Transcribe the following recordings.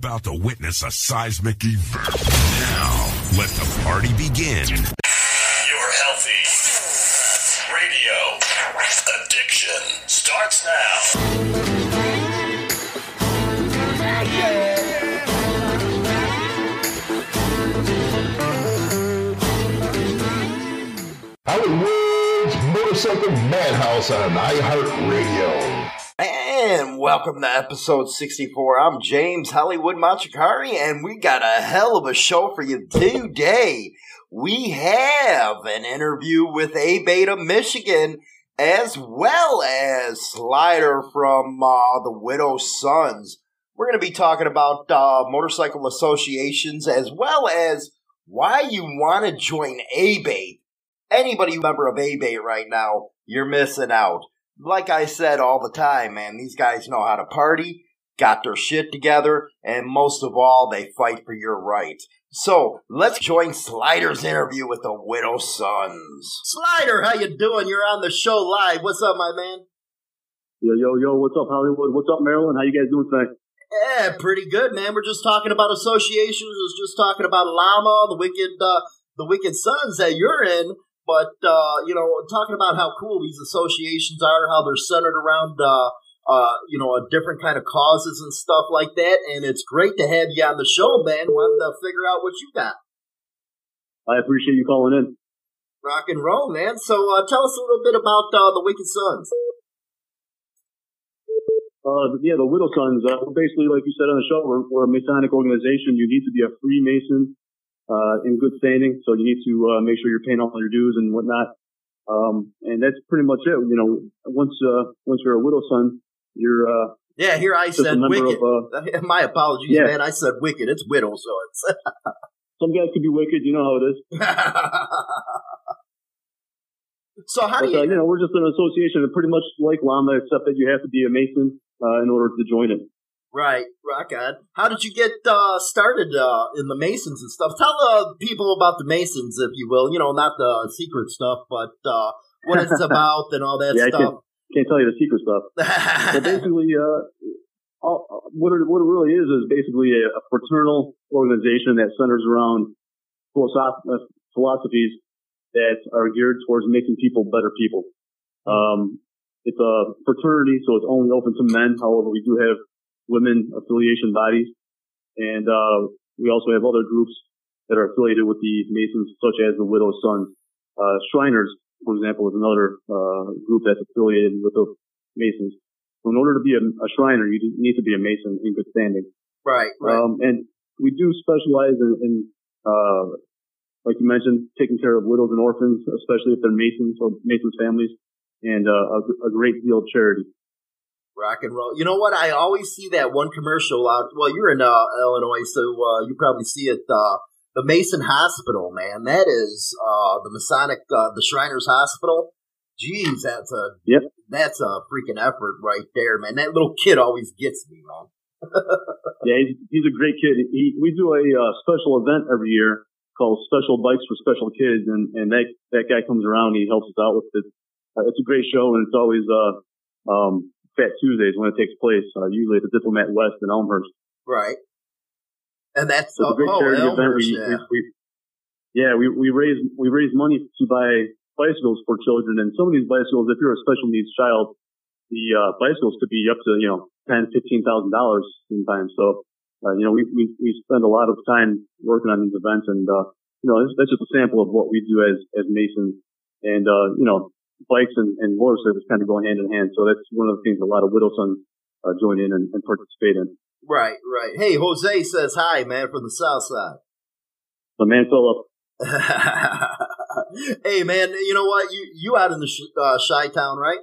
About to witness a seismic event. Now, let the party begin. Your healthy radio addiction starts now. Hollywood's Motorcycle Madhouse on iHeartRadio. And welcome to episode 64. I'm James Hollywood Machikari, and we got a hell of a show for you today. We have an interview with ABATE of Michigan, as well as Slider from uh, the Widow Sons. We're going to be talking about uh, motorcycle associations, as well as why you want to join ABATE. Anybody member of ABATE right now, you're missing out like I said all the time, man, these guys know how to party, got their shit together, and most of all, they fight for your rights. So let's join Slider's interview with the Widow Sons. Slider, how you doing? You're on the show live. What's up, my man? Yo, yo, yo, what's up, Hollywood? What's up, Maryland? How you guys doing tonight? Yeah, pretty good, man. We're just talking about associations. We're just talking about LAMA, the wicked, uh, the wicked sons that you're in. But uh, you know, talking about how cool these associations are, how they're centered around uh, uh, you know, a different kind of causes and stuff like that. And it's great to have you on the show, man. Wanted to figure out what you got. I appreciate you calling in. Rock and roll, man. So uh, tell us a little bit about uh, the Wicked Sons. Uh, yeah, the Widow Sons. Uh, basically, like you said on the show, we're, we're a Masonic organization. You need to be a Freemason uh, in good standing, so you need to uh, make sure you're paying all your dues and whatnot. Um, and that's pretty much it. You know, once uh, once you're a Widow Son, you're uh, Yeah, here I said wicked. of. Uh, My apologies, Yeah. man. I said wicked. It's widow, so it's. some guys could be wicked, you know how it is. so how do But, uh, you? you know, we're just an association, that pretty much like LAMA, except that you have to be a Mason uh, in order to join it. Right, rock on. How did you get uh, started uh, in the Masons and stuff? Tell uh, people about the Masons, if you will. You know, not the secret stuff, but uh, what it's about and all that yeah, I can't, stuff. can't tell you the secret stuff. But basically, uh, all, what it what it really is is basically a, a fraternal organization that centers around philosoph- uh, philosophies that are geared towards making people better people. Um, it's a fraternity, so it's only open to men. However, we do have women affiliation bodies, and uh, we also have other groups that are affiliated with the Masons, such as the Widow's Sons. Uh, Shriners, for example, is another uh, group that's affiliated with the Masons. So in order to be a, a Shriner, you need to be a Mason in good standing. right, right. Um, and we do specialize in, in uh, like you mentioned, taking care of widows and orphans, especially if they're Masons or Masons families, and uh, a, a great deal of charity. Rock and roll. You know what? I always see that one commercial out. Well, you're in uh, Illinois, so uh, you probably see it. Uh, the Mason Hospital, man. That is uh, the Masonic, uh, the Shriners Hospital. Jeez, that's a Yep. that's a freaking effort right there, man. That little kid always gets me, man. Yeah, he's, he's a great kid. He, we do a uh, special event every year called Special Bikes for Special Kids, and, and that that guy comes around. He helps us out with it. Uh, it's a great show, and it's always uh, um, Fat Tuesdays when it takes place. Uh, usually at the Diplomat West in Elmhurst. Right. And that's So a great oh, charity event. We, yeah. we, we, yeah, we, we raise we raise money to buy bicycles for children, and some of these bicycles, if you're a special needs child, the uh, bicycles could be up to you know ten, fifteen thousand dollars sometimes. So, uh, you know, we, we we spend a lot of time working on these events, and uh, you know, that's just a sample of what we do as as Masons, and uh, you know, bikes and, and motorcycles kind of go hand in hand. So that's one of the things a lot of widow sons uh, join in and, and participate in. Right, right. Hey, Jose says hi, man, from the South Side. So, man, Philip, hey man, you know what? You you out in the sh- uh, Chi Town, right?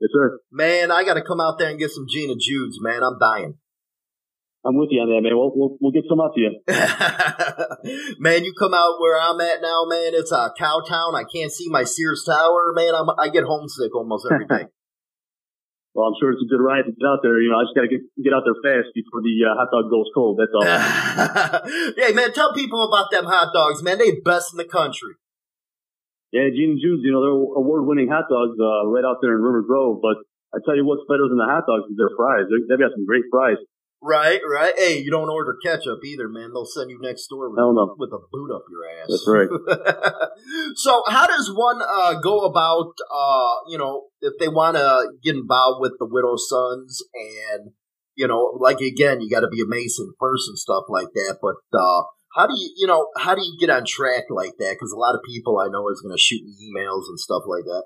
Yes, sir. Man, I got to come out there and get some Gene and Jude's, man. I'm dying. I'm with you on that, man. We'll we'll, we'll get some out to you. man, you come out where I'm at now, man. It's a cow town. I can't see my Sears Tower, man. I'm, I get homesick almost every day. well, I'm sure it's a good ride to get out there. You know, I just got to get get out there fast before the uh, hot dog goes cold. That's all. hey, man, tell people about them hot dogs, man. They best in the country. Yeah, Gene and Jude's, you know, they're award-winning hot dogs uh, right out there in River Grove. But I tell you what's better than the hot dogs is their fries. They're, they've got some great fries. Right, right. Hey, you don't order ketchup either, man. They'll send you next door with, no. with a boot up your ass. That's right. so, how does one uh, go about, uh, you know, if they want to get involved with the Widow Sons and, you know, like again, you got to be a Mason first and stuff like that. But uh, how do you, you know, how do you get on track like that? Because a lot of people I know is going to shoot me emails and stuff like that.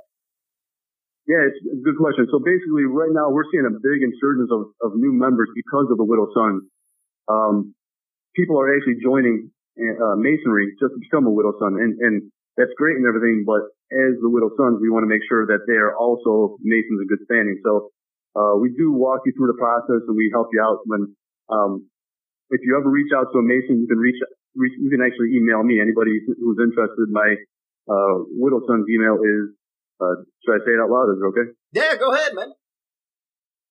Yeah, it's a good question. So basically, right now we're seeing a big insurgence of, of new members because of the Widow Sons. Um, people are actually joining uh, Masonry just to become a Widow Son, and, and that's great and everything. But as the Widow Sons, we want to make sure that they are also Masons in good standing. So uh, we do walk you through the process, and we help you out. When um, if you ever reach out to a Mason, you can reach, reach you can actually email me. Anybody who's interested, my uh, Widow Sons email is uh, should I say it out loud? Is it okay? Yeah, go ahead, man.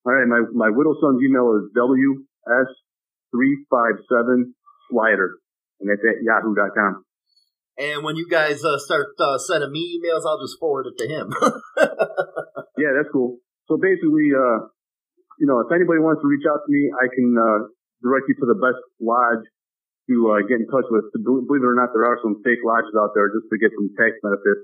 All right, my, my widow son's email is ws357 slider, and that's at yahoo.com. And when you guys uh, start uh, sending me emails, I'll just forward it to him. yeah, that's cool. So basically, uh, you know, if anybody wants to reach out to me, I can uh, direct you to the best lodge to uh, get in touch with. Believe it or not, there are some fake lodges out there just to get some tax benefits.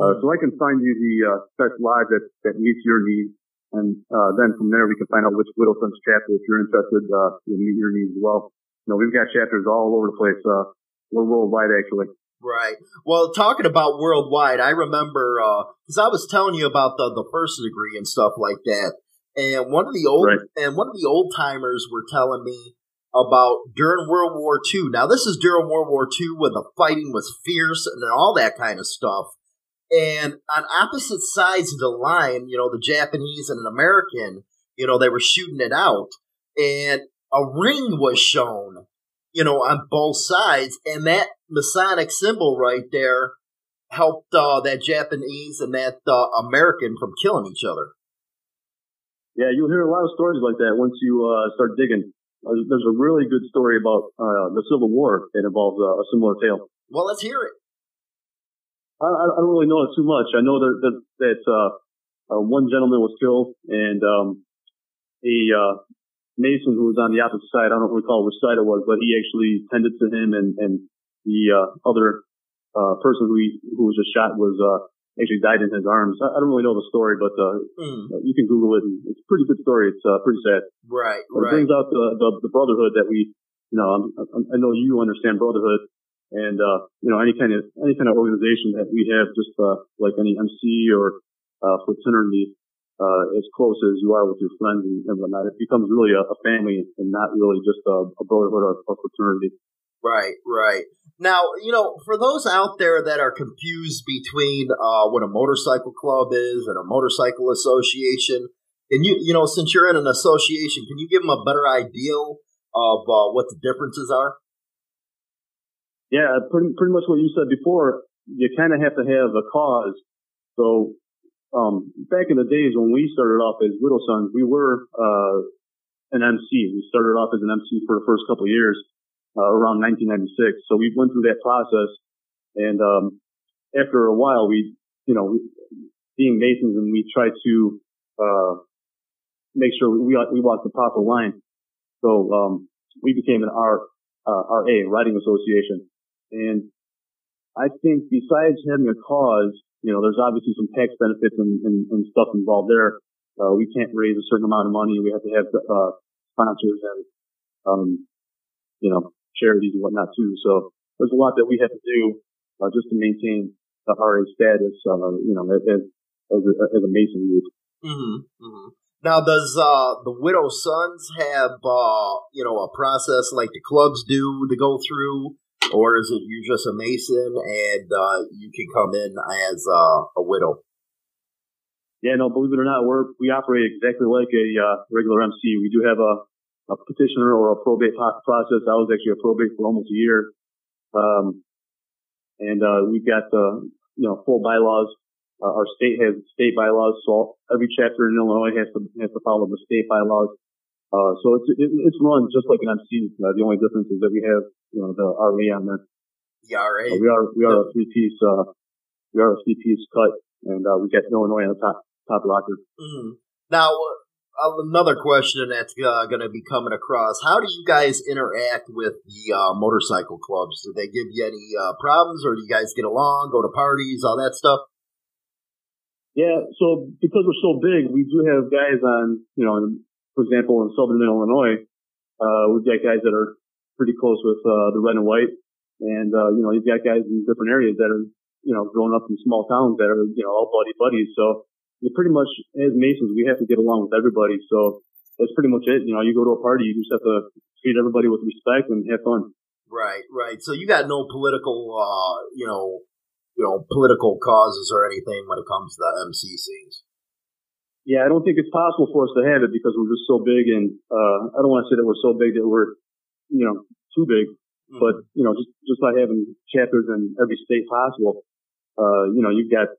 Uh, so I can find you the uh, best lodge that, that meets your needs, and uh, then from there we can find out which Widow Sons chapter, if you're interested, uh, will meet your needs as well. You know, we've got chapters all over the place. Uh, we're worldwide actually. Right. Well, talking about worldwide, I remember because uh, I was telling you about the the first degree and stuff like that, and one of the old right. and one of the old timers were telling me about during World War II. Now, this is during World War II when the fighting was fierce and all that kind of stuff. And on opposite sides of the line, you know, the Japanese and an American, you know, they were shooting it out. And a ring was shown, you know, on both sides. And that Masonic symbol right there helped uh, that Japanese and that uh, American from killing each other. Yeah, you'll hear a lot of stories like that once you uh, start digging. There's a really good story about uh, the Civil War that involves uh, a similar tale. Well, let's hear it. I, I don't really know it too much. I know that that, that uh, uh, one gentleman was killed, and um, a uh, Mason who was on the opposite side. I don't know if we recall which side it was, but he actually tended to him, and and the uh, other uh, person who he, who was just shot was uh, actually died in his arms. I, I don't really know the story, but uh, mm. you can Google it. It's a pretty good story. It's uh, pretty sad. Right, but right. It brings out the, the the brotherhood that we, you know, I'm, I know you understand brotherhood and uh, you know any kind of any kind of organization that we have, just uh, like any MC or uh, fraternity, uh, as close as you are with your friends and, and whatnot, it becomes really a, a, family and not really just a, a brotherhood or a fraternity. Right, right. Now, you know, for those out there that are confused between uh, what a motorcycle club is and a motorcycle association, and you, you know, since you're in an association, can you give them a better idea of uh, what the differences are? Yeah, pretty pretty much what you said before. You kind of have to have a cause. So um, back in the days when we started off as Widow Sons, we were uh, an MC. We started off as an MC for the first couple of years uh, around 1996. So we went through that process, and um, after a while, we, you know, being Masons, and we tried to uh, make sure we we walked the proper line. So um, we became an R uh, RA, Riding Association. And I think besides having a cause, you know, there's obviously some tax benefits and, and, and stuff involved there. Uh, we can't raise a certain amount of money. We have to have, uh, sponsors and, um, you know, charities and whatnot too. So there's a lot that we have to do, uh, just to maintain the RA status, uh, you know, as, as a, as a Mason group. Mm-hmm, mm-hmm. Now, does uh, the Widow Sons have, uh, you know, a process like the clubs do to go through or is it you're just a mason and uh, you can come in as uh, a widow? Yeah, no, believe it or not, we're, we operate exactly like a uh, regular MC. We do have a, a petitioner or a probate process. I was actually a probate for almost a year. Um, and, uh, we've got, uh, you know, full bylaws. Uh, our state has state bylaws. So every chapter in Illinois has to, has to follow the state bylaws. So it's, it, it's run just like an MC. The only difference is that we have, you know, the RA on there. The RA. we are, we are a three piece, uh, we are a three piece cut and, uh, we got Illinois on the top top rocker. Mm. Now, uh, another question that's uh, going to be coming across: How do you guys interact with the uh, motorcycle clubs? Do they give you any uh, problems, or do you guys get along, go to parties, all that stuff? Yeah, so because we're so big, we do have guys on, you know, for example, in Southern Illinois, uh, we've got guys that are pretty close with uh, the red and white, and you know, you've got guys in different areas that are, you know, growing up in small towns that are, you know, all buddy buddies. So you pretty much, as Masons, we have to get along with everybody. So that's pretty much it. You know, you go to a party, you just have to treat everybody with respect and have fun. Right, right. So you got no political, uh, you know, you know, political causes or anything when it comes to the MC scenes. Yeah, I don't think it's possible for us to have it because we're just so big, and uh, I don't want to say that we're so big that we're, you know, too big. Mm-hmm. But you know, just just by having chapters in every state possible, uh, you know, you've got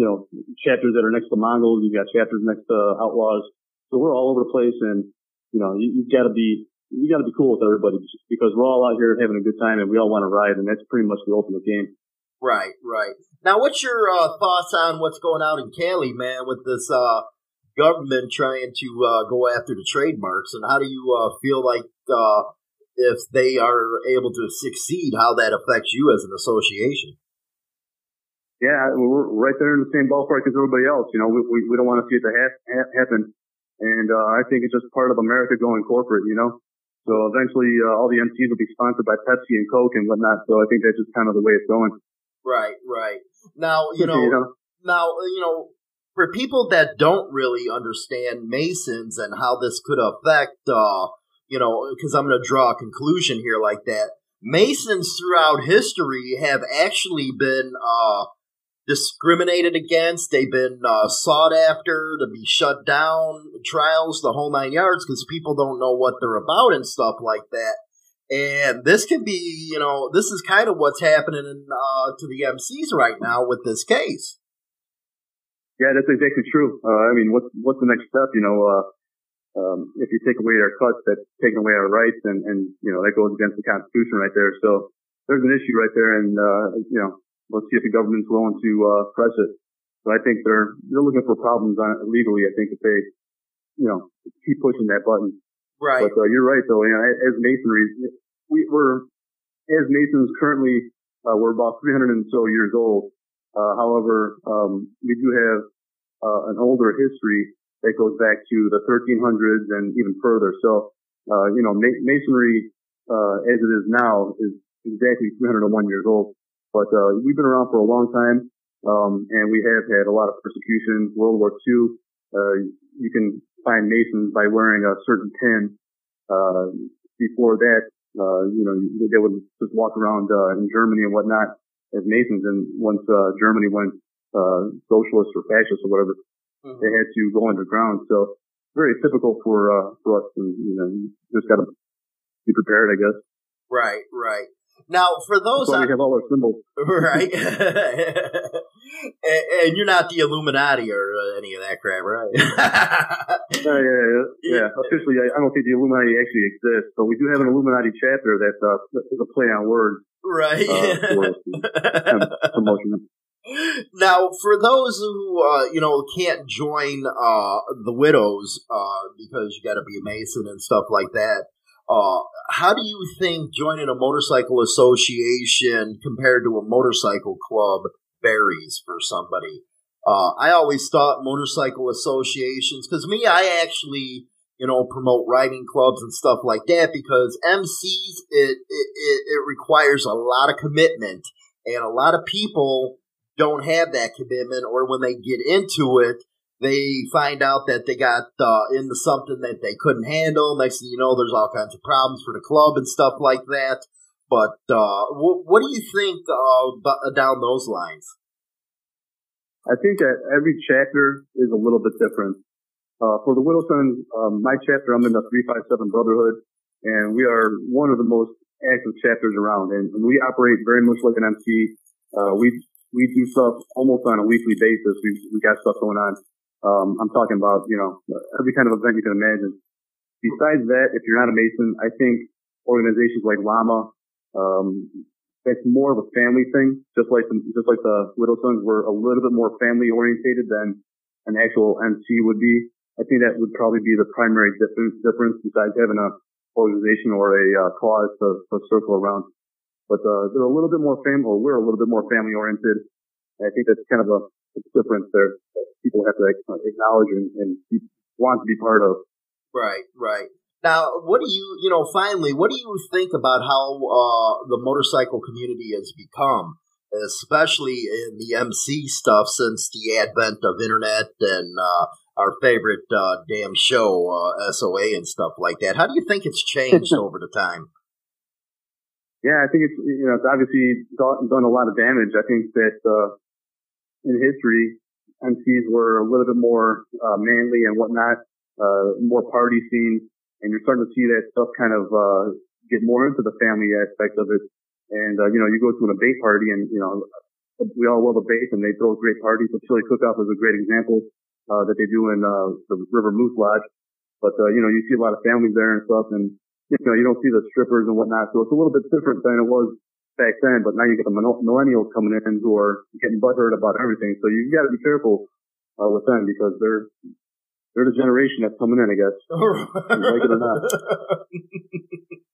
you know, chapters that are next to Mongols. You've got chapters next to Outlaws. So we're all over the place and, you know, you, you've got to be, you got to be cool with everybody because we're all out here having a good time and we all want to ride and that's pretty much the ultimate game. Right, right. Now, what's your uh, thoughts on what's going on in Cali, man, with this uh, government trying to uh, go after the trademarks, and how do you uh, feel like uh, if they are able to succeed, how that affects you as an association? yeah, we're right there in the same ballpark as everybody else. You know, we, we, we don't want to see it to ha- ha- happen. And, uh, I think it's just part of America going corporate, you know? So eventually, uh, all the MCs will be sponsored by Pepsi and Coke and whatnot. So I think that's just kind of the way it's going. Right, right. Now, you know, you know, now, you know, for people that don't really understand Masons and how this could affect, uh, you know, because I'm going to draw a conclusion here like that. Masons throughout history have actually been, uh, discriminated against. They've been uh, sought after to be shut down, trials, the whole nine yards, because people don't know what they're about and stuff like that. And this can be, you know, this is kind of what's happening in, uh, to the MCs right now with this case. Yeah, that's exactly true. Uh, I mean, what's what's the next step? You know, uh, um, if you take away our cuts, that's taking away our rights, and and you know that goes against the Constitution right there. So there's an issue right there, and uh, you know let's see if the government's willing to uh, press it. But I think they're they're looking for problems on it legally. I think if they, you know, keep pushing that button. Right. But uh, you're right, though. You know, as masonry, we, we're as masons currently uh, we're about 300 and so years old. Uh, however, um, we do have uh, an older history that goes back to the 1300s and even further. So, uh, you know, ma- masonry uh, as it is now is exactly 301 years old. But uh, we've been around for a long time, um, and we have had a lot of persecution. World War II, uh, you can find Masons by wearing a certain pin. Uh, before that, uh, you know, they would just walk around in Germany and whatnot as Masons. And once uh, Germany went uh, socialist or fascist or whatever, mm-hmm. they had to go underground. So very typical for uh, for us, and you know, you just got to be prepared, I guess. Right, right. Now, for those That's why we have all our symbols, right? and, and, you're not the Illuminati or uh, any of that crap, right? uh, yeah, yeah, yeah, Officially, I, I, don't think the Illuminati actually exists, but we do have an Illuminati chapter that uh, a play on words, right? Uh, promotion. Now, for those who uh, you know can't join uh, the widows uh, because you got to be a mason and stuff like that, uh, how do you think joining a motorcycle association compared to a motorcycle club varies for somebody? Uh, I always thought motorcycle associations, because me, I actually, you know, promote riding clubs and stuff like that because MCs, it, it, it requires a lot of commitment and a lot of people don't have that commitment or when they get into it, they find out that they got uh, into something that they couldn't handle. Next thing you know, there's all kinds of problems for the club and stuff like that. But uh, what, do you think uh, down those lines? I think that every chapter is a little bit different. Uh, for the Widow um, my chapter, I'm in the 357 Brotherhood, and we are one of the most active chapters around, and, and we operate very much like an MC. Uh, we we do stuff almost on a weekly basis. We we got stuff going on. Um, I'm talking about you know every kind of event you can imagine. Besides that, if you're not a Mason, I think organizations like LAMA, um, that's more of a family thing. Just like the, just like the Widow Sons were a little bit more family orientated than an actual MC would be. I think that would probably be the primary difference, difference besides having a organization or a uh, cause to, to circle around but uh, they're a little bit more family, or we're a little bit more family oriented. I think that's kind of a, difference there that people have to acknowledge and, and want to be part of. Right, right. Now, what do you, you know, finally, what do you think about how uh, the motorcycle community has become, especially in the MC stuff since the advent of internet and uh, our favorite uh, damn show, uh, SOA and stuff like that? How do you think it's changed over the time? Yeah, I think it's you know it's obviously done a lot of damage. I think that uh, in history, MCs were a little bit more uh, manly and whatnot, uh, more party scenes, and you're starting to see that stuff kind of uh, get more into the family aspect of it. And uh, you know, you go to an abate party, and you know, we all love abate, and they throw great parties. The chili cook-off is a great example uh, that they do in uh, the River Moose Lodge. But uh, you know, you see a lot of families there and stuff, and you know, you don't see the strippers and whatnot. So it's a little bit different than it was back then. But now you get the millennials coming in who are getting butthurt about everything. So you got to be careful uh, with them because they're they're the generation that's coming in, I guess. like it or not.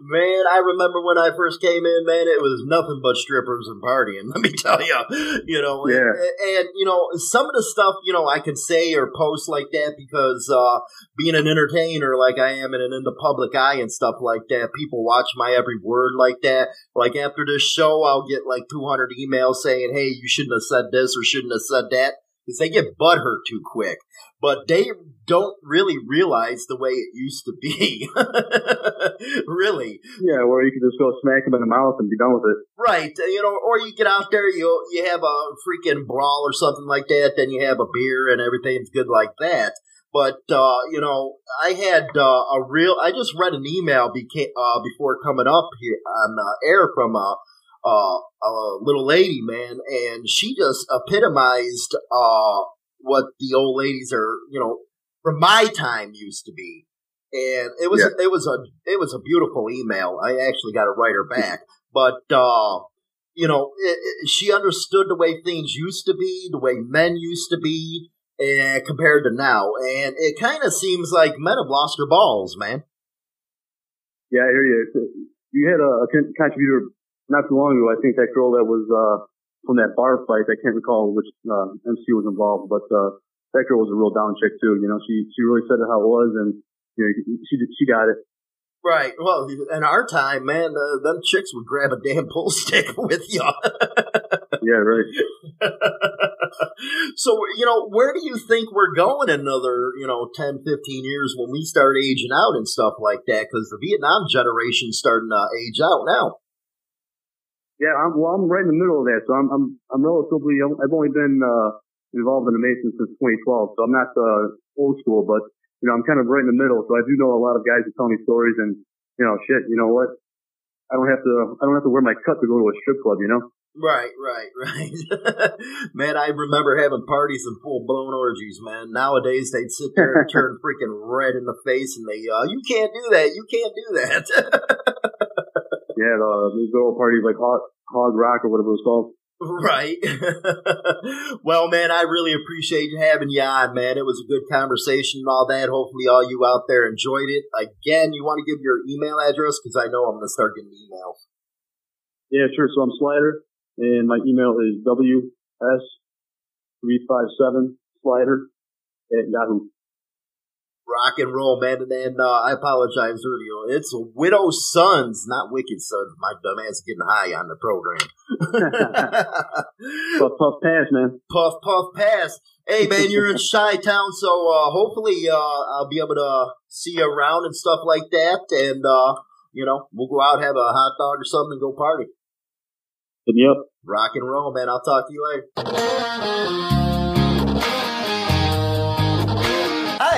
Man, I remember when I first came in, man, it was nothing but strippers and partying. Let me tell you, you know, yeah. and, and, you know, some of the stuff, you know, I can say or post like that because uh, being an entertainer like I am and in the public eye and stuff like that, people watch my every word like that. Like after this show, I'll get like 200 emails saying, "Hey, you shouldn't have said this or shouldn't have said that." Because they get butthurt too quick but they don't really realize the way it used to be. really. Yeah, or you can just go smack them in the mouth and be done with it. Right. Uh, you know, or you get out there, you you have a freaking brawl or something like that, then you have a beer and everything's good like that. But uh, you know, I had uh, a real. I just read an email beca- uh, before coming up here on uh, air from a, uh, a little lady, man, and she just epitomized what the old ladies are, you know, from my time used to be. And it was yeah. it was a it was a beautiful email. I actually got to write her back, but uh, you know, it, it, she understood the way things used to be, the way men used to be, and compared to now. And it kind of seems like men have lost their balls, man. Yeah, I hear you. You had a, a contributor not too long ago. I think that girl that was uh, from that bar fight. I can't recall which uh, MC was involved, but uh, that girl was a real down chick too. You know, she she really said it how it was, and you know, she she got it. Right. Well, in our time, man, uh, them chicks would grab a damn pull stick with you. yeah, right. so, you know, where do you think we're going another, you know, 10, 15 years when we start aging out and stuff like that? Because the Vietnam generation's starting to age out now. Yeah, I'm, well, I'm right in the middle of that. So I'm, I'm, I'm relatively, I've only been, uh, involved in the Masons since 2012. So I'm not, uh, old school, but, you know, I'm kind of right in the middle. So I do know a lot of guys who tell me stories and, you know, shit, you know what? I don't have to, I don't have to wear my cut to go to a strip club, you know? Right, right, right. man, I remember having parties and full blown orgies, man. Nowadays they'd sit there and turn freaking red in the face and they, uh, you can't do that. You can't do that. Yeah, the, these little parties like Hog, Hog Rock or whatever it was called. Right. well, man, I really appreciate you having you on, man. It was a good conversation and all that. Hopefully, all you out there enjoyed it. Again, you want to give your email address because I know I'm going to start getting emails. Yeah, sure. So I'm Slider, and my email is ws357 slider at yahoo rock and roll, man. And uh, I apologize earlier. It's Widow Sons, not Wicked Sons. My dumb ass getting high on the program. puff, puff, pass, man. Puff, puff, pass. Hey, man, you're in Chi Town, so uh, hopefully uh, I'll be able to see you around and stuff like that. And uh, you know, we'll go out, have a hot dog or something, and go party. Yep. Rock and roll, man. I'll talk to you later.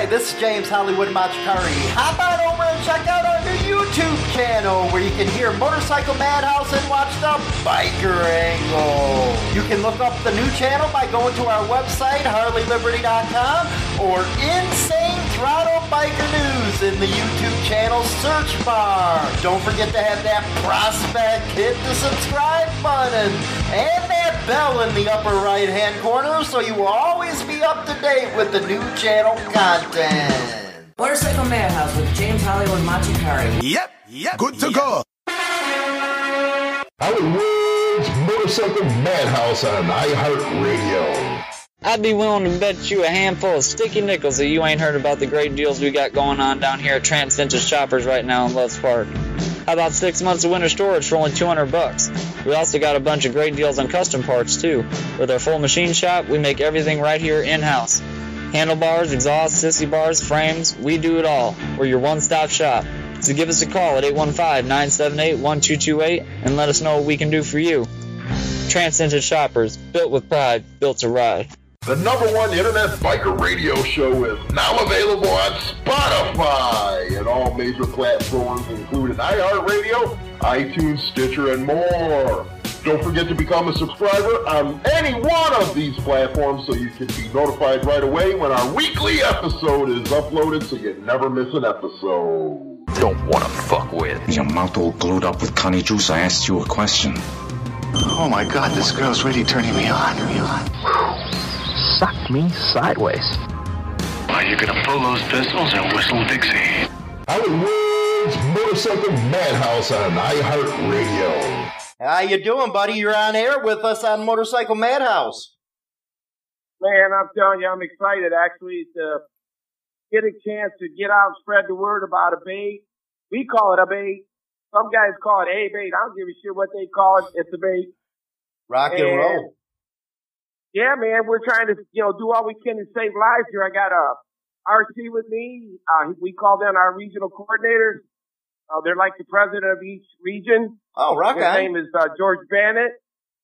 This is James Hollywood Machikari. Hop on over and check out our new YouTube channel where you can hear Motorcycle Madhouse and watch the Biker Angle. You can look up the new channel by going to our website, HarleyLiberty.com, or Insane Throttle Biker News in the YouTube channel search bar. Don't forget to have that prospect hit the subscribe button and that bell in the upper right hand corner so you will always be up to date with the new channel content. Motorcycle Madhouse with James Hollywood Machikari. Yep, yep. Good to go. Hollywood's Motorcycle Madhouse on iHeartRadio. I'd be willing to bet you a handful of sticky nickels that you ain't heard about the great deals we got going on down here at Transcendent Choppers right now in Loves Park. How about six months of winter storage for only 200 bucks? We also got a bunch of great deals on custom parts too. With our full machine shop, we make everything right here in-house. Handlebars, exhaust, sissy bars, frames, we do it all. We're your one-stop shop. So give us a call at 815-978-1228 and let us know what we can do for you. Transcendent Choppers, built with pride, built to ride. The number one internet biker radio show is now available on Spotify and all major platforms, including iHeartRadio, iTunes, Stitcher, and more. Don't forget to become a subscriber on any one of these platforms so you can be notified right away when our weekly episode is uploaded so you never miss an episode. Don't wanna fuck with. Your mouth all glued up with Connie Juice. I asked you a question. Oh my god, this girl's really turning me on. Me on. Suck me sideways. Are you gonna pull those pistols and whistle Dixie? Hollywood's Motorcycle Madhouse on iHeartRadio. How you doing, buddy? You're on air with us on Motorcycle Madhouse. Man, I'm telling you, I'm excited actually to get a chance to get out and spread the word about a bait. We call it a bait. Some guys call it a bait. I don't give a shit what they call it. It's a bait. Rock and, And- roll. Yeah, man, we're trying to, you know, do all we can to save lives here. I got a RC with me. Uh, we call them our regional coordinators. Uh, they're like the president of each region. Oh, rock His name is uh, George Bannett.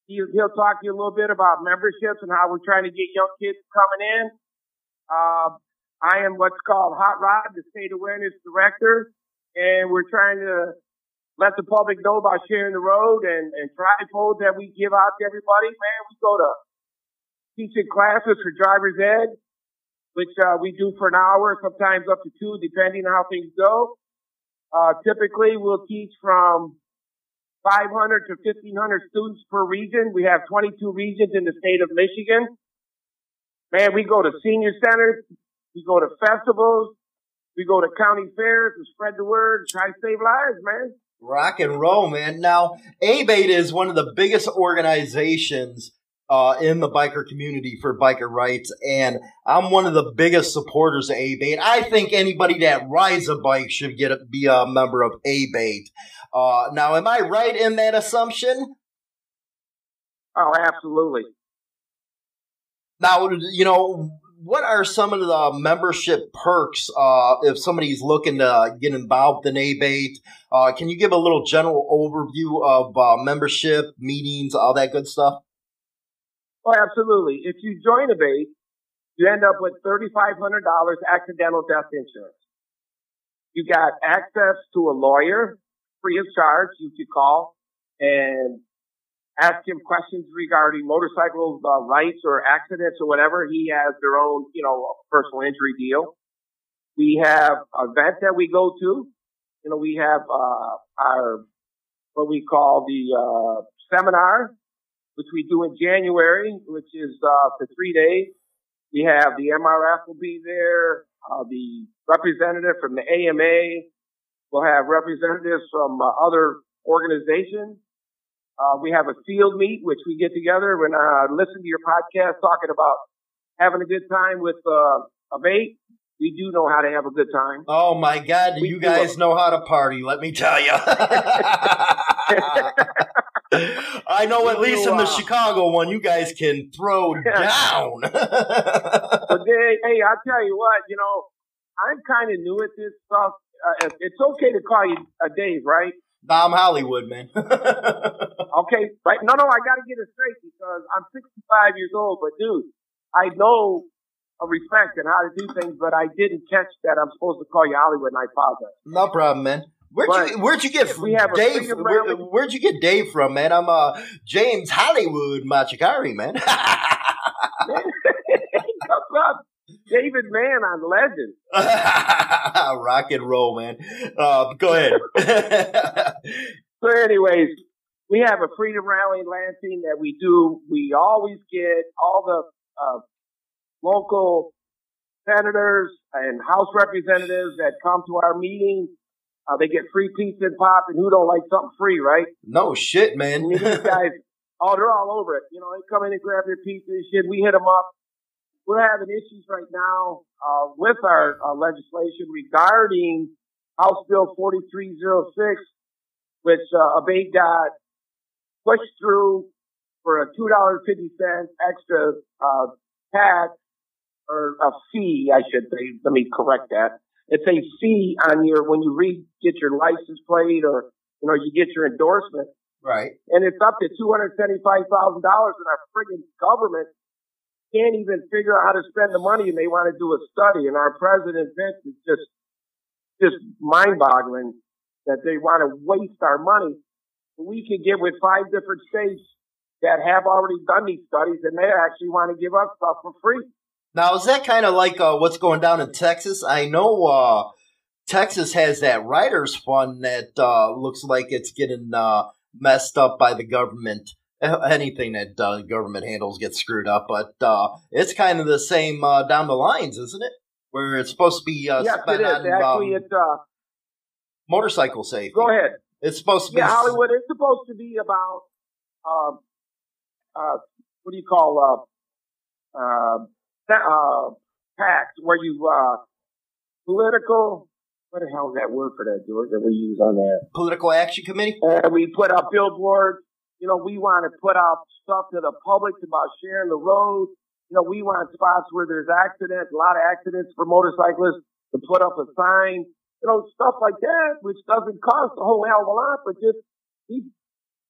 He, he'll talk to you a little bit about memberships and how we're trying to get young kids coming in. Uh, I am what's called Hot Rod, the state awareness director, and we're trying to let the public know about sharing the road and, and tripods that we give out to everybody. Man, we go to teaching classes for driver's ed, which uh, we do for an hour, sometimes up to two, depending on how things go. Uh, typically, we'll teach from 500 to 1,500 students per region. We have 22 regions in the state of Michigan. Man, we go to senior centers, we go to festivals, we go to county fairs to spread the word, and try to save lives, man. Rock and roll, man. Now, ABATE is one of the biggest organizations uh, in the biker community for biker rights, and I'm one of the biggest supporters of ABATE. I think anybody that rides a bike should get a, be a member of ABATE. Uh, now, am I right in that assumption? Oh, absolutely. Now, you know, what are some of the membership perks uh, if somebody's looking to get involved in ABATE? Uh, can you give a little general overview of uh, membership, meetings, all that good stuff? Oh, absolutely. If you join ABATE, you end up with $3,500 accidental death insurance. You got access to a lawyer free of charge. You could call and ask him questions regarding motorcycle uh, rights or accidents or whatever. He has their own, you know, personal injury deal. We have events that we go to. You know, we have uh, our what we call the uh, seminar, which we do in January, which is uh, for three days. We have the MRF will be there, uh, the representative from the AMA. We'll have representatives from uh, other organizations. Uh, we have a field meet, which we get together and uh, listen to your podcast talking about having a good time with uh, ABATE. We do know how to have a good time. Oh my God, We you guys know how to party, let me tell you. I know at least in the Chicago one, you guys can throw down. But they, hey, I'll tell you what, you know, I'm kind of new at this stuff. Uh, it's okay to call you a Dave, right? Nah, I'm Hollywood, man. okay, right? No, no, I got to get it straight because I'm 65 years old. But dude, I know a respect and how to do things, but I didn't catch that I'm supposed to call you Hollywood, and I apologize. No problem, man. Where'd But you Where'd you get we have Dave? Where, where'd you get Dave from, man? I'm uh James Hollywood Machikari, man. David Mann on Legend. Rock and roll, man. Uh, go ahead. So, anyways, we have a freedom rally in Lansing that we do. We always get all the uh, local senators and House representatives that come to our meetings. Uh, they get free pizza and pop, and who don't like something free, right? no shit, man. And these guys, oh, they're all over it. You know, they come in and grab their pizza and shit. We hit them up. We're having issues right now uh, with our uh, legislation regarding House Bill 4306, which uh, Abate got pushed through for a $2.50 extra uh, tax or a fee, I should say. Let me correct that. It's a fee on your when you re get your license plate or you know you get your endorsement, right. and it's up to two hundred seventy five thousand dollars, and our friggin' government can't even figure out how to spend the money, and they want to do a study, and our president Vince is just just mind boggling that they want to waste our money. We could get with five different states that have already done these studies, and they actually want to give us stuff for free. Now, is that kind of like uh, what's going down in Texas? I know uh, Texas has that riders' fund that uh, looks like it's getting uh, messed up by the government. Anything that uh, government handles gets screwed up, but uh, it's kind of the same uh, down the lines, isn't it? Where it's supposed to be uh, yes, spent it is. on Actually, um, it's uh, motorcycle safety. go ahead. It's supposed to be Yeah, Hollywood is supposed to be about um, uh, what do you call uh, tax where you uh, political. What the hell is that word for that, George? That we use on that? political action committee. And we put up billboards. You know, we want to put out stuff to the public about sharing the road. You know, we want spots where there's accidents, a lot of accidents for motorcyclists to put up a sign. You know, stuff like that, which doesn't cost a whole hell of a lot, but just these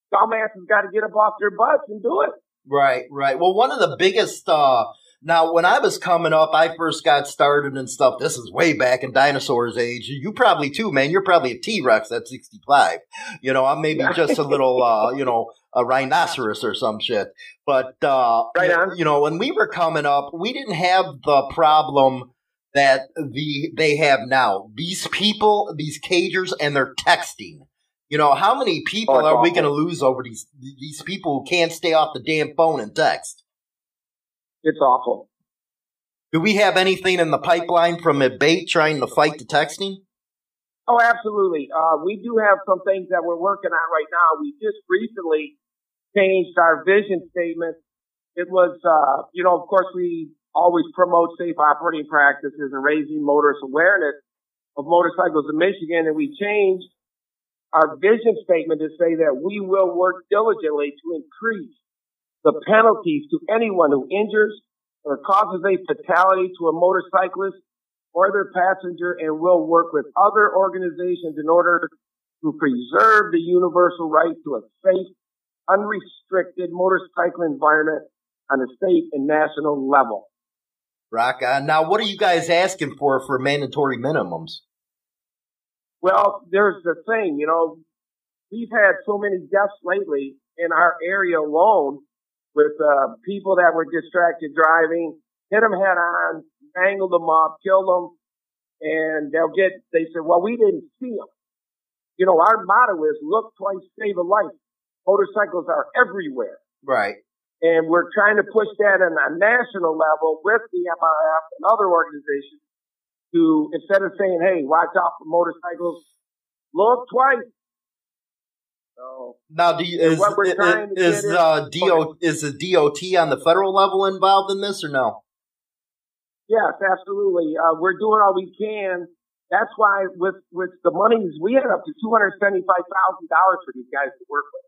dumbasses got to get up off their butts and do it. Right, right. Well, one of the biggest. Uh, now, when I was coming up, I first got started and stuff. This is way back in dinosaurs' age. You probably too, man. You're probably a T Rex at 65. You know, I'm maybe just a little, uh, you know, a rhinoceros or some shit. But uh, Right on. you know, when we were coming up, we didn't have the problem that the they have now. These people, these cagers, and they're texting. You know, how many people Oh, are we going to lose over these these people who can't stay off the damn phone and text? It's awful. Do we have anything in the pipeline from Abate trying to fight the texting? Oh, absolutely. Uh, we do have some things that we're working on right now. We just recently changed our vision statement. It was, uh, you know, of course, we always promote safe operating practices and raising motorist awareness of motorcycles in Michigan, and we changed our vision statement to say that we will work diligently to increase the penalties to anyone who injures or causes a fatality to a motorcyclist or their passenger and will work with other organizations in order to preserve the universal right to a safe, unrestricted motorcycle environment on a state and national level. Rock on. Now, what are you guys asking for for mandatory minimums? Well, there's the thing, you know, we've had so many deaths lately in our area alone with uh, people that were distracted driving, hit them head on, mangled them up, killed them, and they'll get, they say, well, we didn't see them. You know, our motto is look twice, save a life. Motorcycles are everywhere. Right. And we're trying to push that on a national level with the MRF and other organizations to, instead of saying, hey, watch out for motorcycles, look twice. So, Now, do you, is is, is, is- uh, DO, is the DOT on the federal level involved in this or no? yes, absolutely. Uh, we're doing all we can. That's why with, with the monies, we had up to $275,000 for these guys to work with.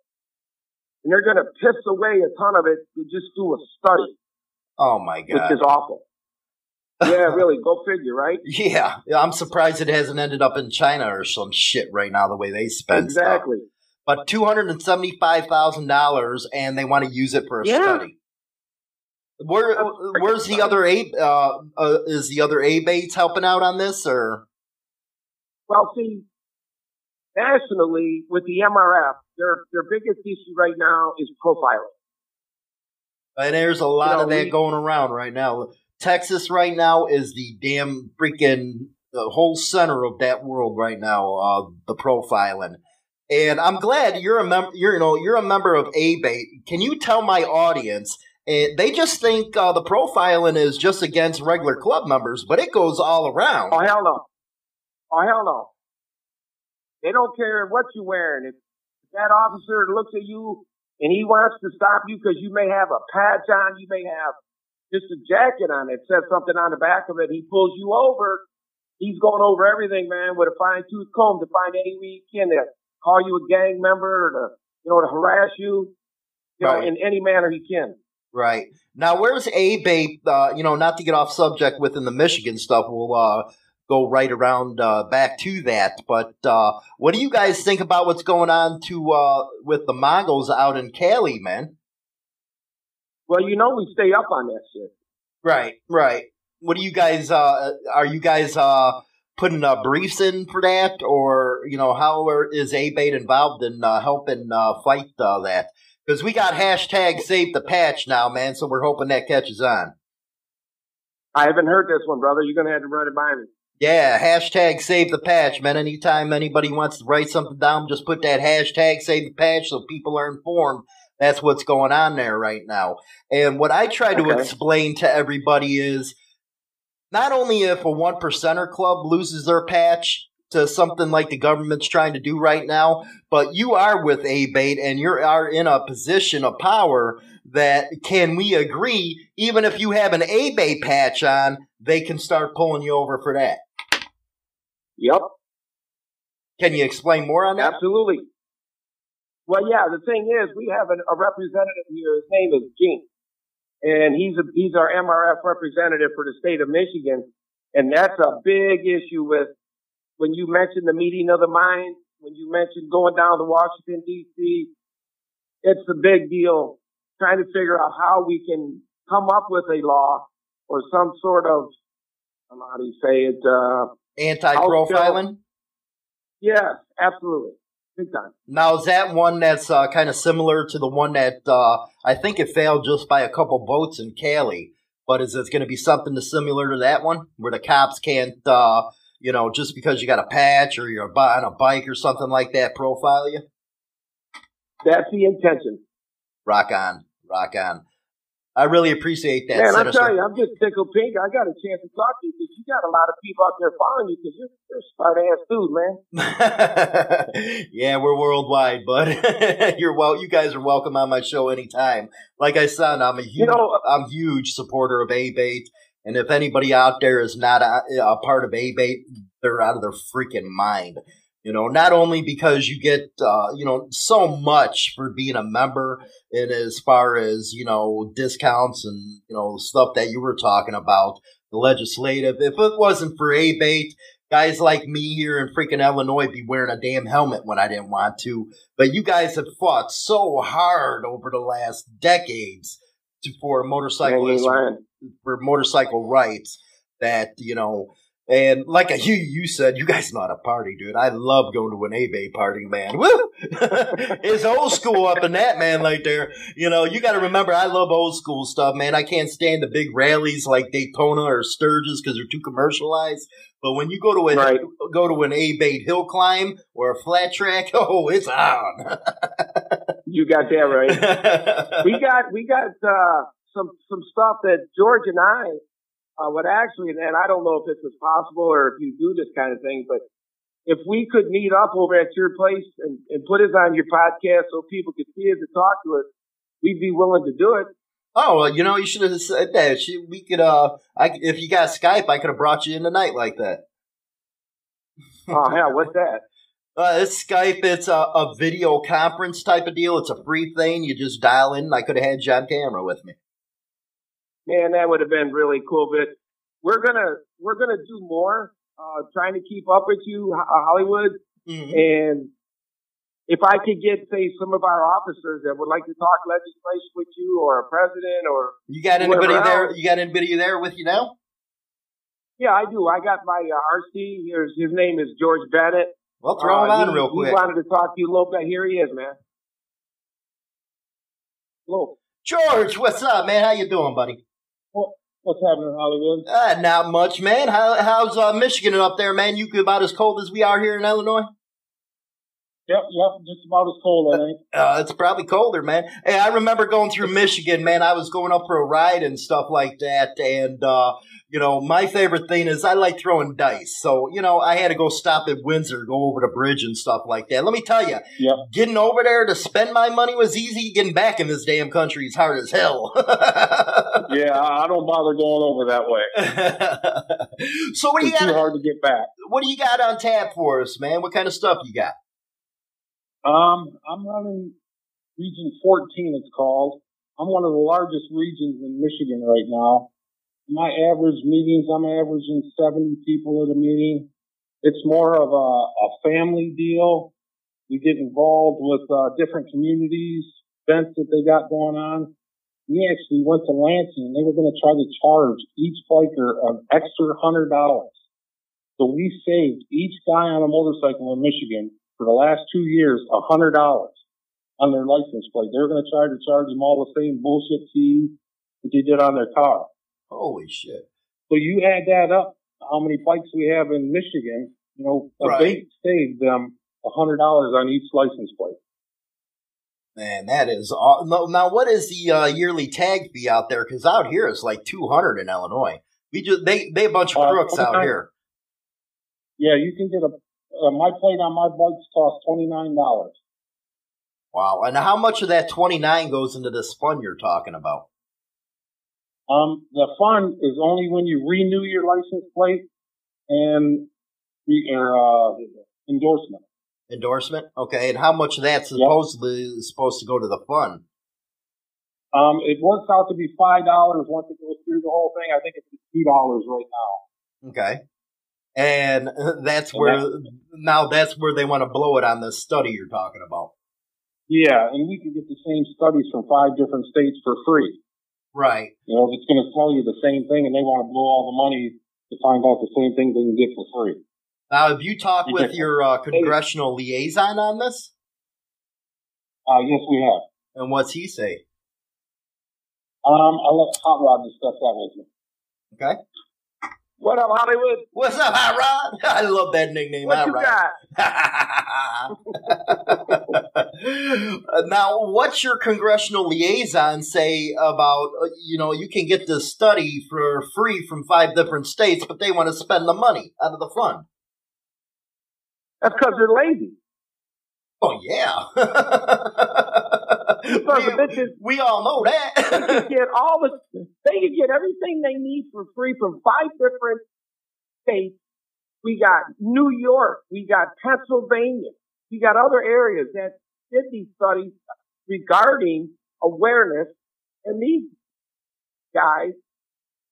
And they're going to piss away a ton of it to just do a study, Oh my god, which is awful. Yeah, really. Go figure, right? Yeah, yeah, I'm surprised it hasn't ended up in China or some shit right now. The way they spend Exactly. stuff. But two hundred and seventy-five thousand dollars, and they want to use it for a Yeah. study. Where, where's the other A? Uh, uh, is the other A baits helping out on this, or Well, see, nationally with the MRF, their their biggest issue right now is profiling. and there's a lot You know, of that we- going around right now. Texas right now is the damn freaking the whole center of that world right now. Uh, the profiling, and I'm glad you're a member. You're you know you're a member of ABATE. Can you tell my audience? And they just think uh, the profiling is just against regular club members, but it goes all around. Oh hell no! Oh hell no! They don't care what you're wearing. If that officer looks at you and he wants to stop you because you may have a patch on, you may have just a jacket on it, says something on the back of it, he pulls you over. He's going over everything, man, with a fine tooth comb to find any way he can to call you a gang member or to, you know, to harass you, you know, in any manner he can. Right. Now, where's ABATE? Uh, you know, not to get off subject within the Michigan stuff, we'll uh, go right around uh, back to that. But uh, what do you guys think about what's going on to uh, with the Mongols out in Cali, man? Well, you know, we stay up on that shit. Right, right. What do you guys? Uh, are you guys uh, putting uh, briefs in for that, or you know, how are, is ABATE involved in uh, helping uh, fight uh, that? Because we got hashtag save the patch now, man. So we're hoping that catches on. I haven't heard this one, brother. You're going to have to run it by me. Yeah, hashtag save the patch, man. Anytime anybody wants to write something down, just put that hashtag save the patch so people are informed. That's what's going on there right now. And what I try to Okay. explain to everybody is not only if a one percenter club loses their patch to something like the government's trying to do right now, but you are with ABATE and you are in a position of power that can we agree, even if you have an ABATE patch on, they can start pulling you over for that. Yep. Can you explain more on that? Absolutely. Well, yeah, the thing is, we have an, a representative here. His name is Gene. And he's a, he's our MRF representative for the state of Michigan. And that's a big issue with when you mention the meeting of the mind, when you mention going down to Washington DC, it's a big deal trying to figure out how we can come up with a law or some sort of, I don't know how do you say it, uh, Anti-profiling. yes, absolutely. Big time. Now is that one that's uh, kind of similar to the one that uh, I think it failed just by a couple boats in Cali? But is it going to be something similar to that one, where the cops can't, uh, you know, just because you got a patch or you're on a bike or something like that, profile you? That's the intention. Rock on, rock on. I really appreciate that. Man, I'm telling you, I'm just tickled pink. I got a chance to talk to you because you got a lot of people out there following you because you're, you're a smart ass dude, man. yeah, we're worldwide, but you're well. You guys are welcome on my show anytime. Like I said, I'm a huge, You know- uh, I'm huge supporter of ABATE, and if anybody out there is not a, a part of ABATE, they're out of their freaking mind. You know, not only because you get, uh, you know, so much for being a member, and as far as you know, discounts and you know stuff that you were talking about, the legislative. If it wasn't for ABATE, guys like me here in freaking Illinois be wearing a damn helmet when I didn't want to. But you guys have fought so hard over the last decades to, for motorcyclists for motorcycle rights that you know. And like you, you said, you guys know how to party, dude. I love going to an ABATE party, man. Woo! it's old school up in that, man, right there. You know, you got to remember, I love old school stuff, man. I can't stand the big rallies like Daytona or Sturgis because they're too commercialized. But when you go to a Right. go to an ABATE hill climb or a flat track, oh, it's on. You got that right. we got we got uh, some some stuff that George and I uh, would actually, and I don't know if this is possible or if you do this kind of thing, but if we could meet up over at your place and, and put us on your podcast so people could see us and talk to us, we'd be willing to do it. Oh, well, you know, you should have said that. We could, uh, I, if you got Skype, I could have brought you in tonight like that. Oh hell, what's that? Uh, it's Skype. It's a, a video conference type of deal. It's a free thing. You just dial in. I could have had you on camera with me. Man, that would have been really cool. But we're gonna we're gonna do more, uh, trying to keep up with you, Hollywood, Mm-hmm. and if I could get say some of our officers that would like to talk legislation with you, or a president, or You got anybody there? else. You got anybody there with you now? Yeah, I do. I got my uh, RC. Here's his name is George Bennett. Well, throw him Uh, on he- real quick. He wanted to talk to you a little bit. Here he is, man. Hello. George, what's up, man? How you doing, buddy? What's happening in Hollywood? Uh, not much, man. How, how's uh, Michigan up there, man? You about as cold as we are here in Illinois? Yep, yep, just about as cold, I think. Uh, it's probably colder, man. Hey, I remember going through Michigan, man. I was going up for a ride and stuff like that. And, uh, you know, my favorite thing is I like throwing dice. So, you know, I had to go stop at Windsor, go over the bridge and stuff like that. Let me tell you, Yep. getting over there to spend my money was easy. Getting back in this damn country is hard as hell. yeah, I don't bother going over that way. so what do you it's got? too hard to get back. What do you got on tap for us, man? What kind of stuff you got? Um, I'm running Region 14, it's called. I'm one of the largest regions in Michigan right now. My average meetings, I'm averaging 70 people at a meeting. It's more of a, a family deal. We get involved with uh, different communities, events that they got going on. We actually went to Lansing. And they were going to try to charge each biker an extra hundred dollars. So we saved each guy on a motorcycle in Michigan for the last two years a hundred dollars on their license plate. They were going to try to charge them all the same bullshit fees that they did on their car. Holy shit. So you add that up, how many bikes we have in Michigan, you know, Right. they saved them a hundred dollars on each license plate. Man, that is aw- no, now. What is the uh, yearly tag fee out there? Because out here it's like two hundred in Illinois. We just they they a bunch of Uh, crooks out okay. here. Yeah, you can get a, uh, my plate on my bikes costs $29. Wow, and how much of that twenty nine goes into this fund you're talking about? Um, the fund is only when you renew your license plate and your uh, endorsement. Endorsement, okay, and how much of that supposedly is supposed to go to the fund? Um, it works out to be five dollars once it goes through the whole thing. I think it's two dollars right now. Okay, and that's And where that's- now that's where they want to blow it on this study you're talking about. Yeah, and we can get the same studies from five different states for free. Right. You know, if it's going to tell you the same thing, and they want to blow all the money to find out the same thing they can get for free. Now, have you talked with your uh, congressional liaison on this? Uh, yes, we have. And what's he say? Um, I'll let Hot Rod discuss that with you. Okay. What up, Hollywood? What's up, Hot Rod? I love that nickname, What Hot Rod. now, what's your congressional liaison say about, uh, you know, you can get this study for free from five different states, but they want to spend the money out of the fund? That's because they're lazy. Oh, yeah. Because the bitches, we all know they that. can get all the, they can get everything they need for free from five different states. We got New York, we got Pennsylvania, we got other areas that did these studies regarding awareness, and these guys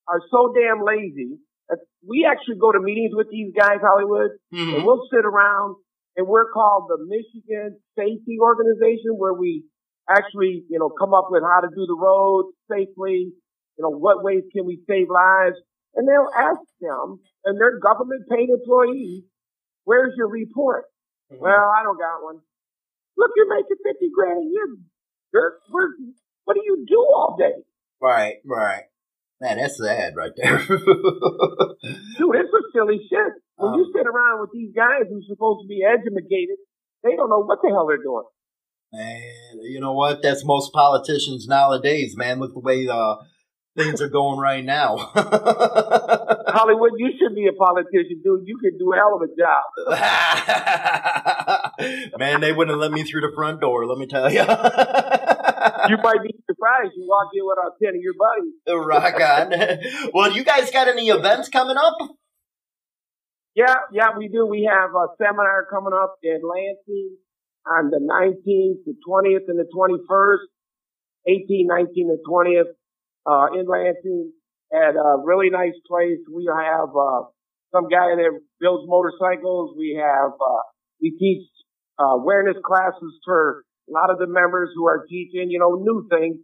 are so damn lazy we actually go to meetings with these guys, Hollywood, Mhm. and we'll sit around and we're called the Michigan Safety Organization where we actually, you know, come up with how to do the roads safely, you know, what ways can we save lives? And they'll ask them, and they're government paid employees, where's your report? Well, I don't got one. Look, you're making 50 grand a year. Where, what do you do all day? right, right. Man, that's sad right there. Dude, it's a silly shit. When you Um, sit around with these guys who's supposed to be educated, they don't know what the hell they're doing. Man, you know what? That's most politicians nowadays, man. Look the way uh, things are going right now. Hollywood, you should be a politician, dude. You could do a hell of a job. man, they wouldn't let me through the front door, let me tell you. You might be surprised you walk in without ten of your buddies. Rock on. well, you guys got any events coming up? Yeah, yeah, we do. We have a seminar coming up in Lansing on the 19th, the 20th, and the 21st. 18, 19, and 20th uh, in Lansing. at a really nice place. We have uh, some guy that builds motorcycles. We have uh, we teach uh, awareness classes for a lot of the members who are teaching, you know, new things.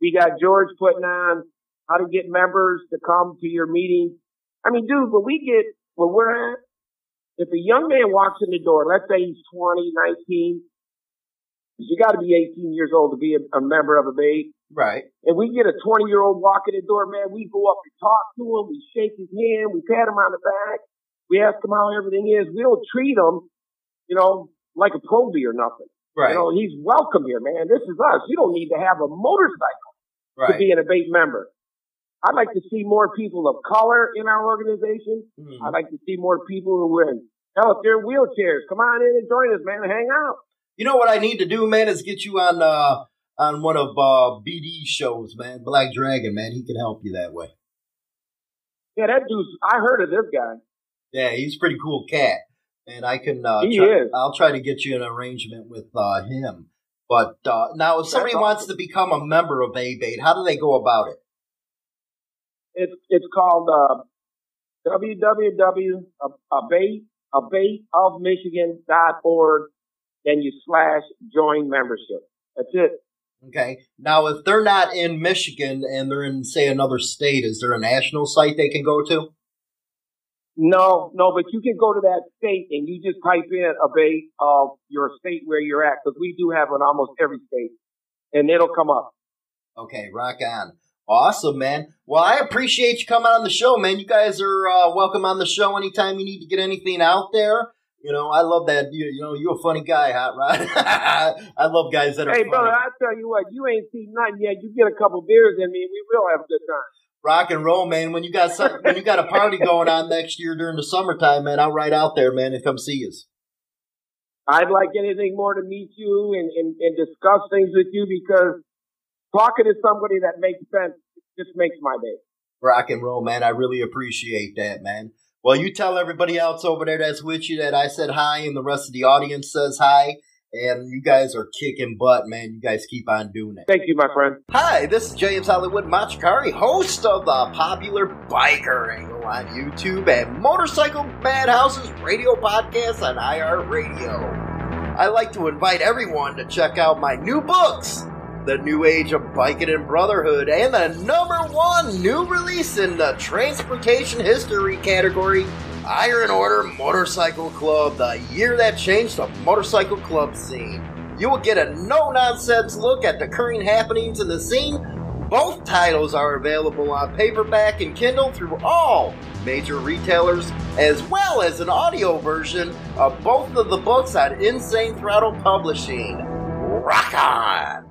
We got George putting on how to get members to come to your meetings. I mean, dude, when we get where we're at, if a young man walks in the door, let's say he's 20, 19, you got to be 18 years old to be a, a member of ABATE. Right. And we get a 20 year old walk in the door, man, we go up and talk to him, we shake his hand, we pat him on the back, we ask him how everything is. We don't treat him, you know, like a probie or nothing. Right. You know, he's welcome here, man. This is us. You don't need to have a motorcycle Right. to be an ABATE member. I'd like to see more people of color in our organization. Mm-hmm. I'd like to see more people who are in, hell, if they're wheelchairs, come on in and join us, man. Hang out. You know what I need to do, man, is get you on uh on one of uh BD's shows, man. Black Dragon, man. He can help you that way. Yeah, that dude's, I heard of this guy. Yeah, he's a pretty cool cat. And I can uh He try, is. I'll try to get you an arrangement with uh him. But uh now if somebody That's wants to become a member of ABATE, how do they go about it? It's, it's called, uh, www.abateofmichigan.org. Then you slash join membership. That's it. Okay. Now if they're not in Michigan and they're in say another state, is there a national site they can go to? No, no, but you can go to that state and you just type in ABATE of your state where you're at because we do have in almost every state, and it'll come up. Okay, rock on. Awesome, man. Well, I appreciate you coming on the show, man. You guys are uh, welcome on the show anytime you need to get anything out there. You know, I love that. You, you know, you're a funny guy, Hot Rod. I love guys that are Hey, funny. brother, I tell you what, you ain't seen nothing yet. You get a couple beers in me, and we will have a good time. Rock and roll, man. When you got some, when you got a party going on next year during the summertime, man, I'll ride out there, man, and come see you. I'd like anything more to meet you and, and, and discuss things with you because talking to somebody that makes sense just makes my day. Rock and roll, man. I really appreciate that, man. Well, you tell everybody else over there that's with you that I said hi, and the rest of the audience says hi. And you guys are kicking butt, man. You guys keep on doing it. Thank you, my friend. Hi, this is James Hollywood Machikari, host of the popular Biker Angle on YouTube and Motorcycle Madhouse's radio podcast on IR iHeartRadio. I like to invite everyone to check out my new books, The New Age of Biking and Brotherhood, and the number one new release in the transportation history category, Iron Order Motorcycle Club, the year that changed the motorcycle club scene. You will get a no nonsense look at the current happenings in the scene. Both titles are available on paperback and Kindle through all major retailers, as well as an audio version of both of the books on Insane Throttle Publishing. Rock on!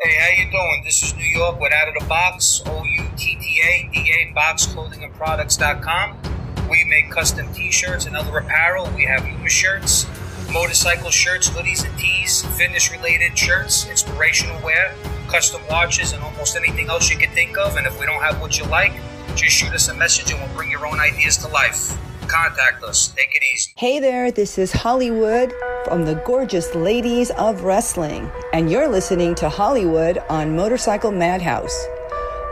Hey, how you doing? This is New York with Out of the Box, O-U-T-T-A-D-A, boxclothingandproducts.com. We make custom t-shirts and other apparel. We have Luma shirts, motorcycle shirts, hoodies and tees, fitness-related shirts, inspirational wear, custom watches, and almost anything else you can think of. And if we don't have what you like, just shoot us a message and we'll bring your own ideas to life. Contact us. Take it easy. Hey there, this is Hollywood from the gorgeous ladies of wrestling, and you're listening to Hollywood on Motorcycle Madhouse.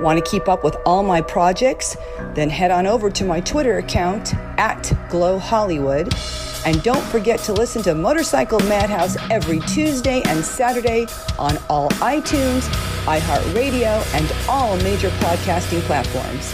Want to keep up with all my projects? Then head on over to my Twitter account at Glow Hollywood. And don't forget to listen to Motorcycle Madhouse every Tuesday and Saturday on all iTunes, iHeartRadio, and all major podcasting platforms.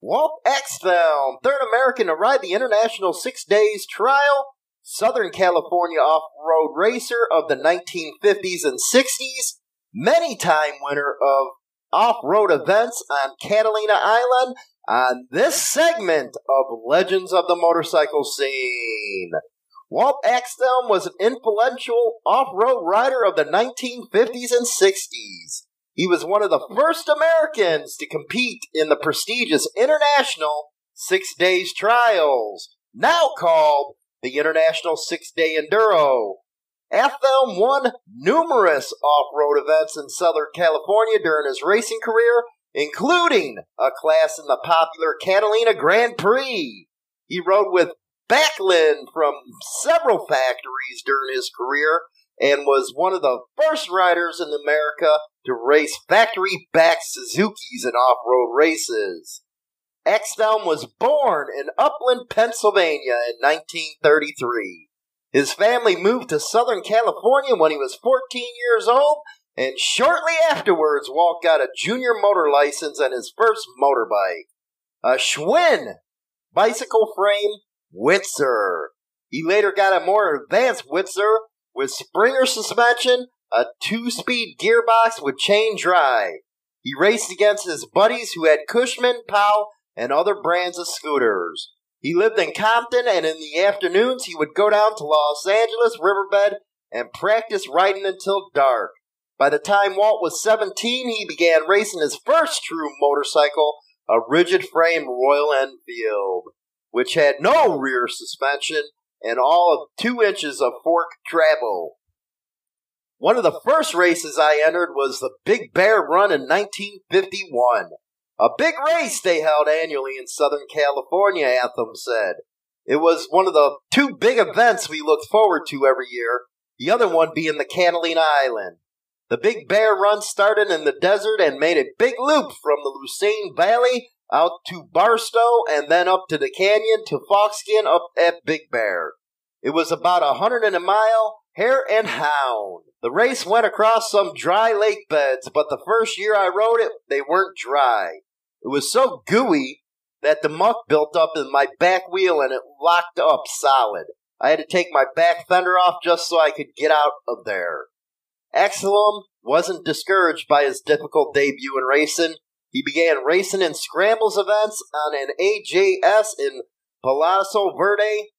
Walt Axthelm, third American to ride the International Six Days Trial, Southern California off road racer of the 1950s and 60s, many time winner of off road events on Catalina Island, on this segment of Legends of the Motorcycle Scene. Walt Axthelm was an influential off road rider of the 1950s and 60s. He was one of the first Americans to compete in the prestigious International Six Days Trials, now called the International Six Day Enduro. Axthelm won numerous off road events in Southern California during his racing career, including a class in the popular Catalina Grand Prix. He rode with Backlund from several factories during his career and was one of the first riders in America to race factory backed Suzuki's in off road races. Axthelm was born in Upland, Pennsylvania in 1933. His family moved to Southern California when he was 14 years old, and shortly afterwards, Walt got a junior motor license and his first motorbike. A Schwinn bicycle frame Whizzer. He later got a more advanced Whizzer with Springer suspension, a two speed gearbox with chain drive. He raced against his buddies who had Cushman, Powell, and other brands of scooters. He lived in Compton, and in the afternoons he would go down to Los Angeles Riverbed and practice riding until dark. By the time Walt was 17, he began racing his first true motorcycle, a rigid frame Royal Enfield, which had no rear suspension and all of two inches of fork travel. One of the first races I entered was the Big Bear Run in 1951. A big race they held annually in Southern California, Axthelm said. It was one of the two big events we looked forward to every year, the other one being the Catalina Island. The Big Bear Run started in the desert and made a big loop from the Lucerne Valley out to Barstow and then up to the canyon to Fawnskin up at Big Bear. It was about a hundred and a mile, hare and hound. The race went across some dry lake beds, but the first year I rode it, they weren't dry. It was so gooey that the muck built up in my back wheel and it locked up solid. I had to take my back fender off just so I could get out of there. Axthelm wasn't discouraged by his difficult debut in racing. He began racing in scrambles events on an AJS in Paso Verde.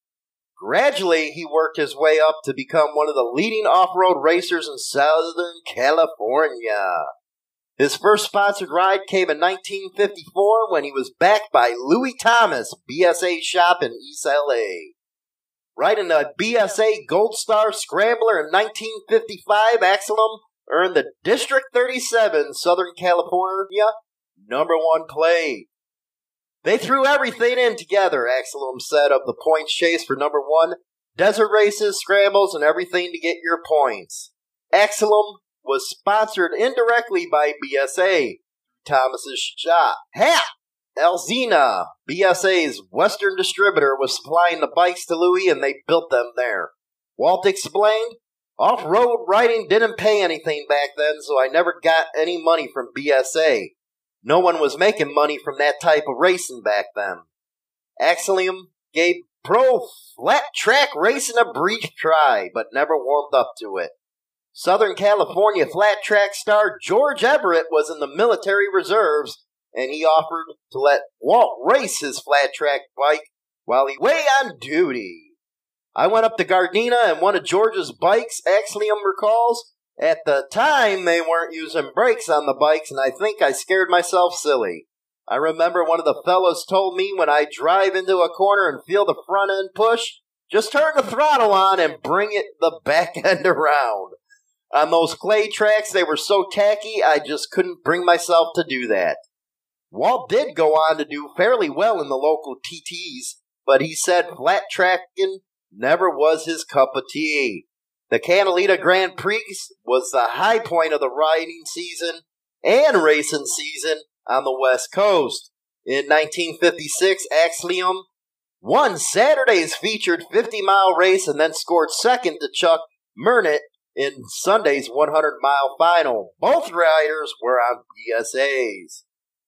Gradually, he worked his way up to become one of the leading off road racers in Southern California. His first sponsored ride came in 1954 when he was backed by Louis Thomas, BSA shop in East LA. Riding a BSA Gold Star Scrambler in 1955, Axthelm earned the District 37 Southern California number one play. They threw everything in together, Axthelm said of the points chase for number one, desert races, scrambles, and everything to get your points. Axthelm was sponsored indirectly by BSA, Thomas's shop. Hap Alzina, BSA's Western distributor, was supplying the bikes to Louis and they built them there. Walt explained, off road riding didn't pay anything back then, so I never got any money from BSA. No one was making money from that type of racing back then. Axthelm gave pro flat track racing a brief try, but never warmed up to it. Southern California flat track star George Everett was in the military reserves, and he offered to let Walt race his flat track bike while he lay on duty. I went up to Gardena and one of George's bikes, Axthelm recalls. At the time, they weren't using brakes on the bikes, and I think I scared myself silly. I remember one of the fellows told me when I drive into a corner and feel the front end push, just turn the throttle on and bring it the back end around. On those clay tracks, they were so tacky, I just couldn't bring myself to do that. Walt did go on to do fairly well in the local TTs, but he said flat tracking never was his cup of tea. The Catalina Grand Prix was the high point of the riding season and racing season on the West Coast. In 1956, Axthelm won Saturday's featured 50 mile race and then scored second to Chuck Minert in Sunday's 100 mile final. Both riders were on BSAs.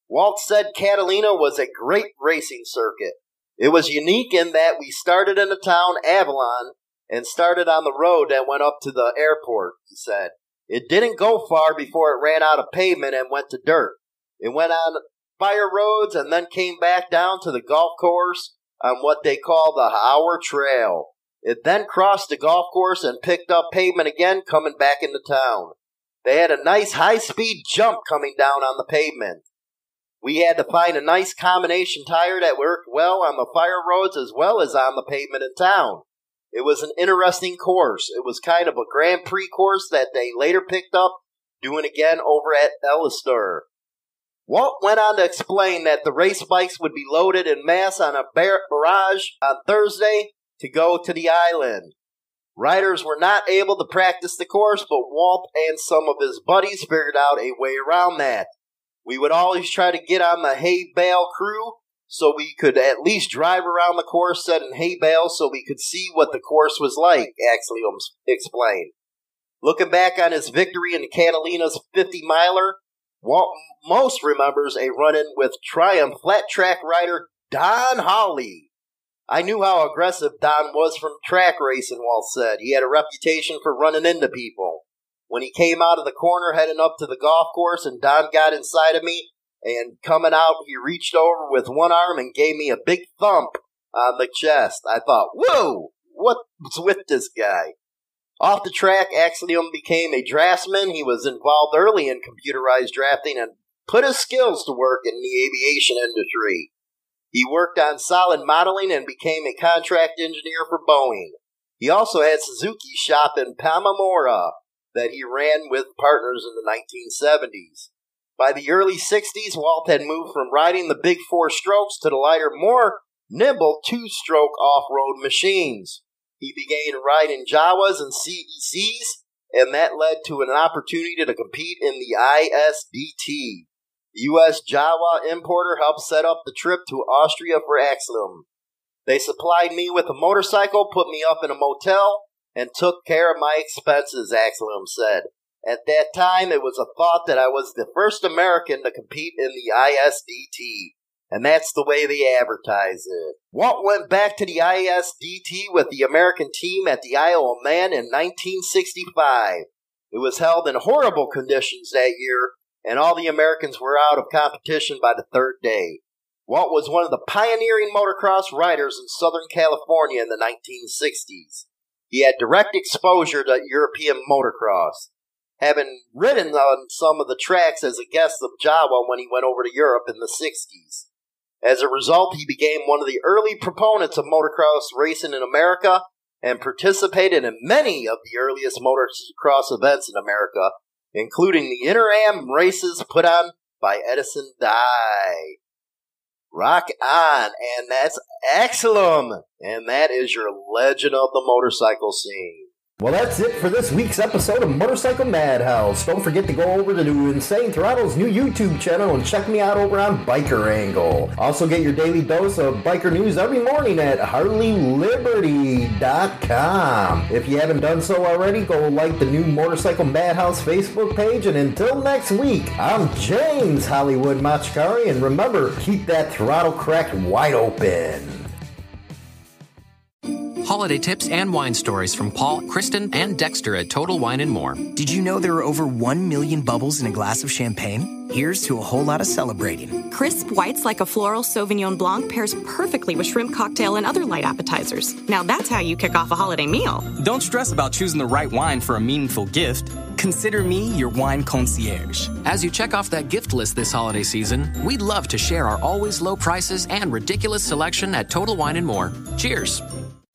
Walt said Catalina was a great racing circuit. It was unique in that we started in the town Avalon and started on the road that went up to the airport, he said. It didn't go far before it ran out of pavement and went to dirt. It went on fire roads and then came back down to the golf course on what they call the Hour Trail. It then crossed the golf course and picked up pavement again coming back into town. They had a nice high speed jump coming down on the pavement. We had to find a nice combination tire that worked well on the fire roads as well as on the pavement in town. It was an interesting course. It was kind of a Grand Prix course that they later picked up doing again over at Elsinore. Walt went on to explain that the race bikes would be loaded in mass on a barrage on Thursday to go to the island. Riders were not able to practice the course, but Walt and some of his buddies figured out a way around that. We would always try to get on the hay bale crew so we could at least drive around the course set in hay bales so we could see what the course was like, Axthelm um, explained. Looking back on his victory in Catalina's 50 miler, Walt most remembers a run in with Triumph flat track rider Don Holly. I knew how aggressive Don was from track racing, Walt said. He had a reputation for running into people. When he came out of the corner heading up to the golf course and Don got inside of me and coming out, he reached over with one arm and gave me a big thump on the chest. I thought, whoa, what's with this guy? Off the track, Axthelm became a draftsman. He was involved early in computerized drafting and put his skills to work in the aviation industry. He worked on solid modeling and became a contract engineer for Boeing. He also had Suzuki shop in Pamamora that he ran with partners in the 1970s. By the early 60s, Walt had moved from riding the big four strokes to the lighter, more nimble two stroke off road machines. He began riding Jawas and CZs, and that led to an opportunity to compete in the ISDT. The U.S. Jawa importer helped set up the trip to Austria for Axthelm. They supplied me with a motorcycle, put me up in a motel, and took care of my expenses, Axthelm said. At that time, it was a thought that I was the first American to compete in the ISDT, and that's the way they advertise it. Walt went back to the ISDT with the American team at the Isle of Man in 1965. It was held in horrible conditions that year, and all the Americans were out of competition by the third day. Walt was one of the pioneering motocross riders in Southern California in the 1960s. He had direct exposure to European motocross, having ridden on some of the tracks as a guest of Jawa when he went over to Europe in the 60s. As a result, he became one of the early proponents of motocross racing in America and participated in many of the earliest motocross events in America, including the Inter-Am races put on by Edison Dye. Rock on, and that's excellent, and that is your legend of the motorcycle scene. Well, that's it for this week's episode of Motorcycle Madhouse. Don't forget to go over to Insane Throttle's new YouTube channel and check me out over on Biker Angle. Also, get your daily dose of biker news every morning at HarleyLiberty.com. If you haven't done so already, go like the new Motorcycle Madhouse Facebook page. And until next week, I'm James Hollywood Machikari, and remember, keep that throttle cracked wide open holiday tips, and wine stories from Paul, Kristen, and Dexter at Total Wine and More. Did you know there are over 1 million bubbles in a glass of champagne? Here's to a whole lot of celebrating. Crisp whites like a floral Sauvignon Blanc pairs perfectly with shrimp cocktail and other light appetizers. Now that's how you kick off a holiday meal. Don't stress about choosing the right wine for a meaningful gift. Consider me your wine concierge. As you check off that gift list this holiday season, we'd love to share our always low prices and ridiculous selection at Total Wine and More. Cheers!